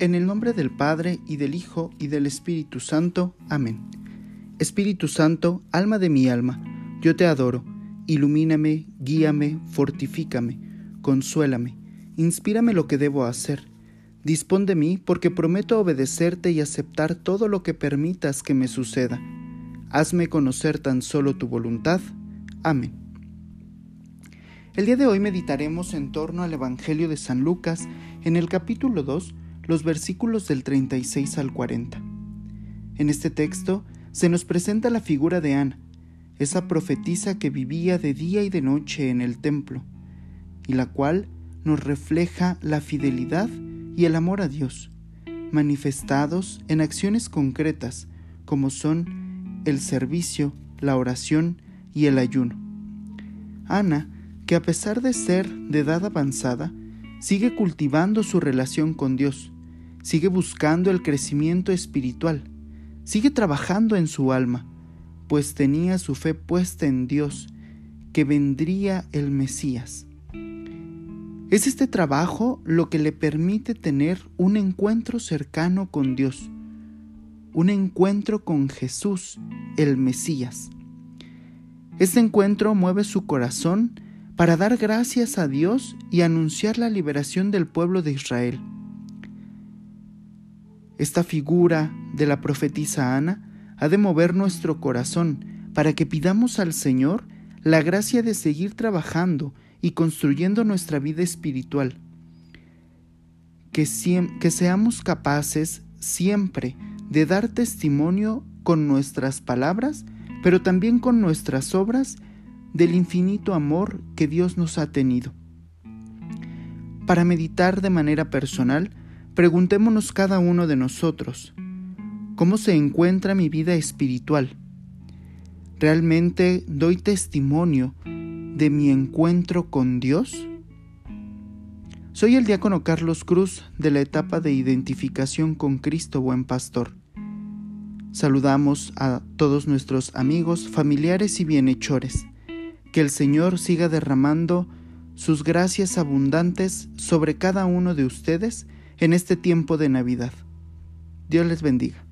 En el nombre del Padre, y del Hijo, y del Espíritu Santo. Amén. Espíritu Santo, alma de mi alma, yo te adoro. Ilumíname, guíame, fortifícame, consuélame, inspírame lo que debo hacer. Dispón de mí porque prometo obedecerte y aceptar todo lo que permitas que me suceda. Hazme conocer tan solo tu voluntad. Amén. El día de hoy meditaremos en torno al Evangelio de San Lucas en el capítulo 2 los versículos del 36 al 40. En este texto se nos presenta la figura de Ana, esa profetisa que vivía de día y de noche en el templo, y la cual nos refleja la fidelidad y el amor a Dios, manifestados en acciones concretas como son el servicio, la oración y el ayuno. Ana, que a pesar de ser de edad avanzada, sigue cultivando su relación con Dios, sigue buscando el crecimiento espiritual, sigue trabajando en su alma, pues tenía su fe puesta en Dios, que vendría el Mesías. Es este trabajo lo que le permite tener un encuentro cercano con Dios, un encuentro con Jesús, el Mesías. Este encuentro mueve su corazón para dar gracias a Dios y anunciar la liberación del pueblo de Israel. Esta figura de la profetisa Ana ha de mover nuestro corazón para que pidamos al Señor la gracia de seguir trabajando y construyendo nuestra vida espiritual. Que, seamos capaces siempre de dar testimonio con nuestras palabras, pero también con nuestras obras del infinito amor que Dios nos ha tenido. Para meditar de manera personal, Preguntémonos cada uno de nosotros, ¿cómo se encuentra mi vida espiritual? ¿Realmente doy testimonio de mi encuentro con Dios? Soy el diácono Carlos Cruz de la etapa de identificación con Cristo Buen Pastor. Saludamos a todos nuestros amigos, familiares y bienhechores. Que el Señor siga derramando sus gracias abundantes sobre cada uno de ustedes en este tiempo de Navidad. Dios les bendiga.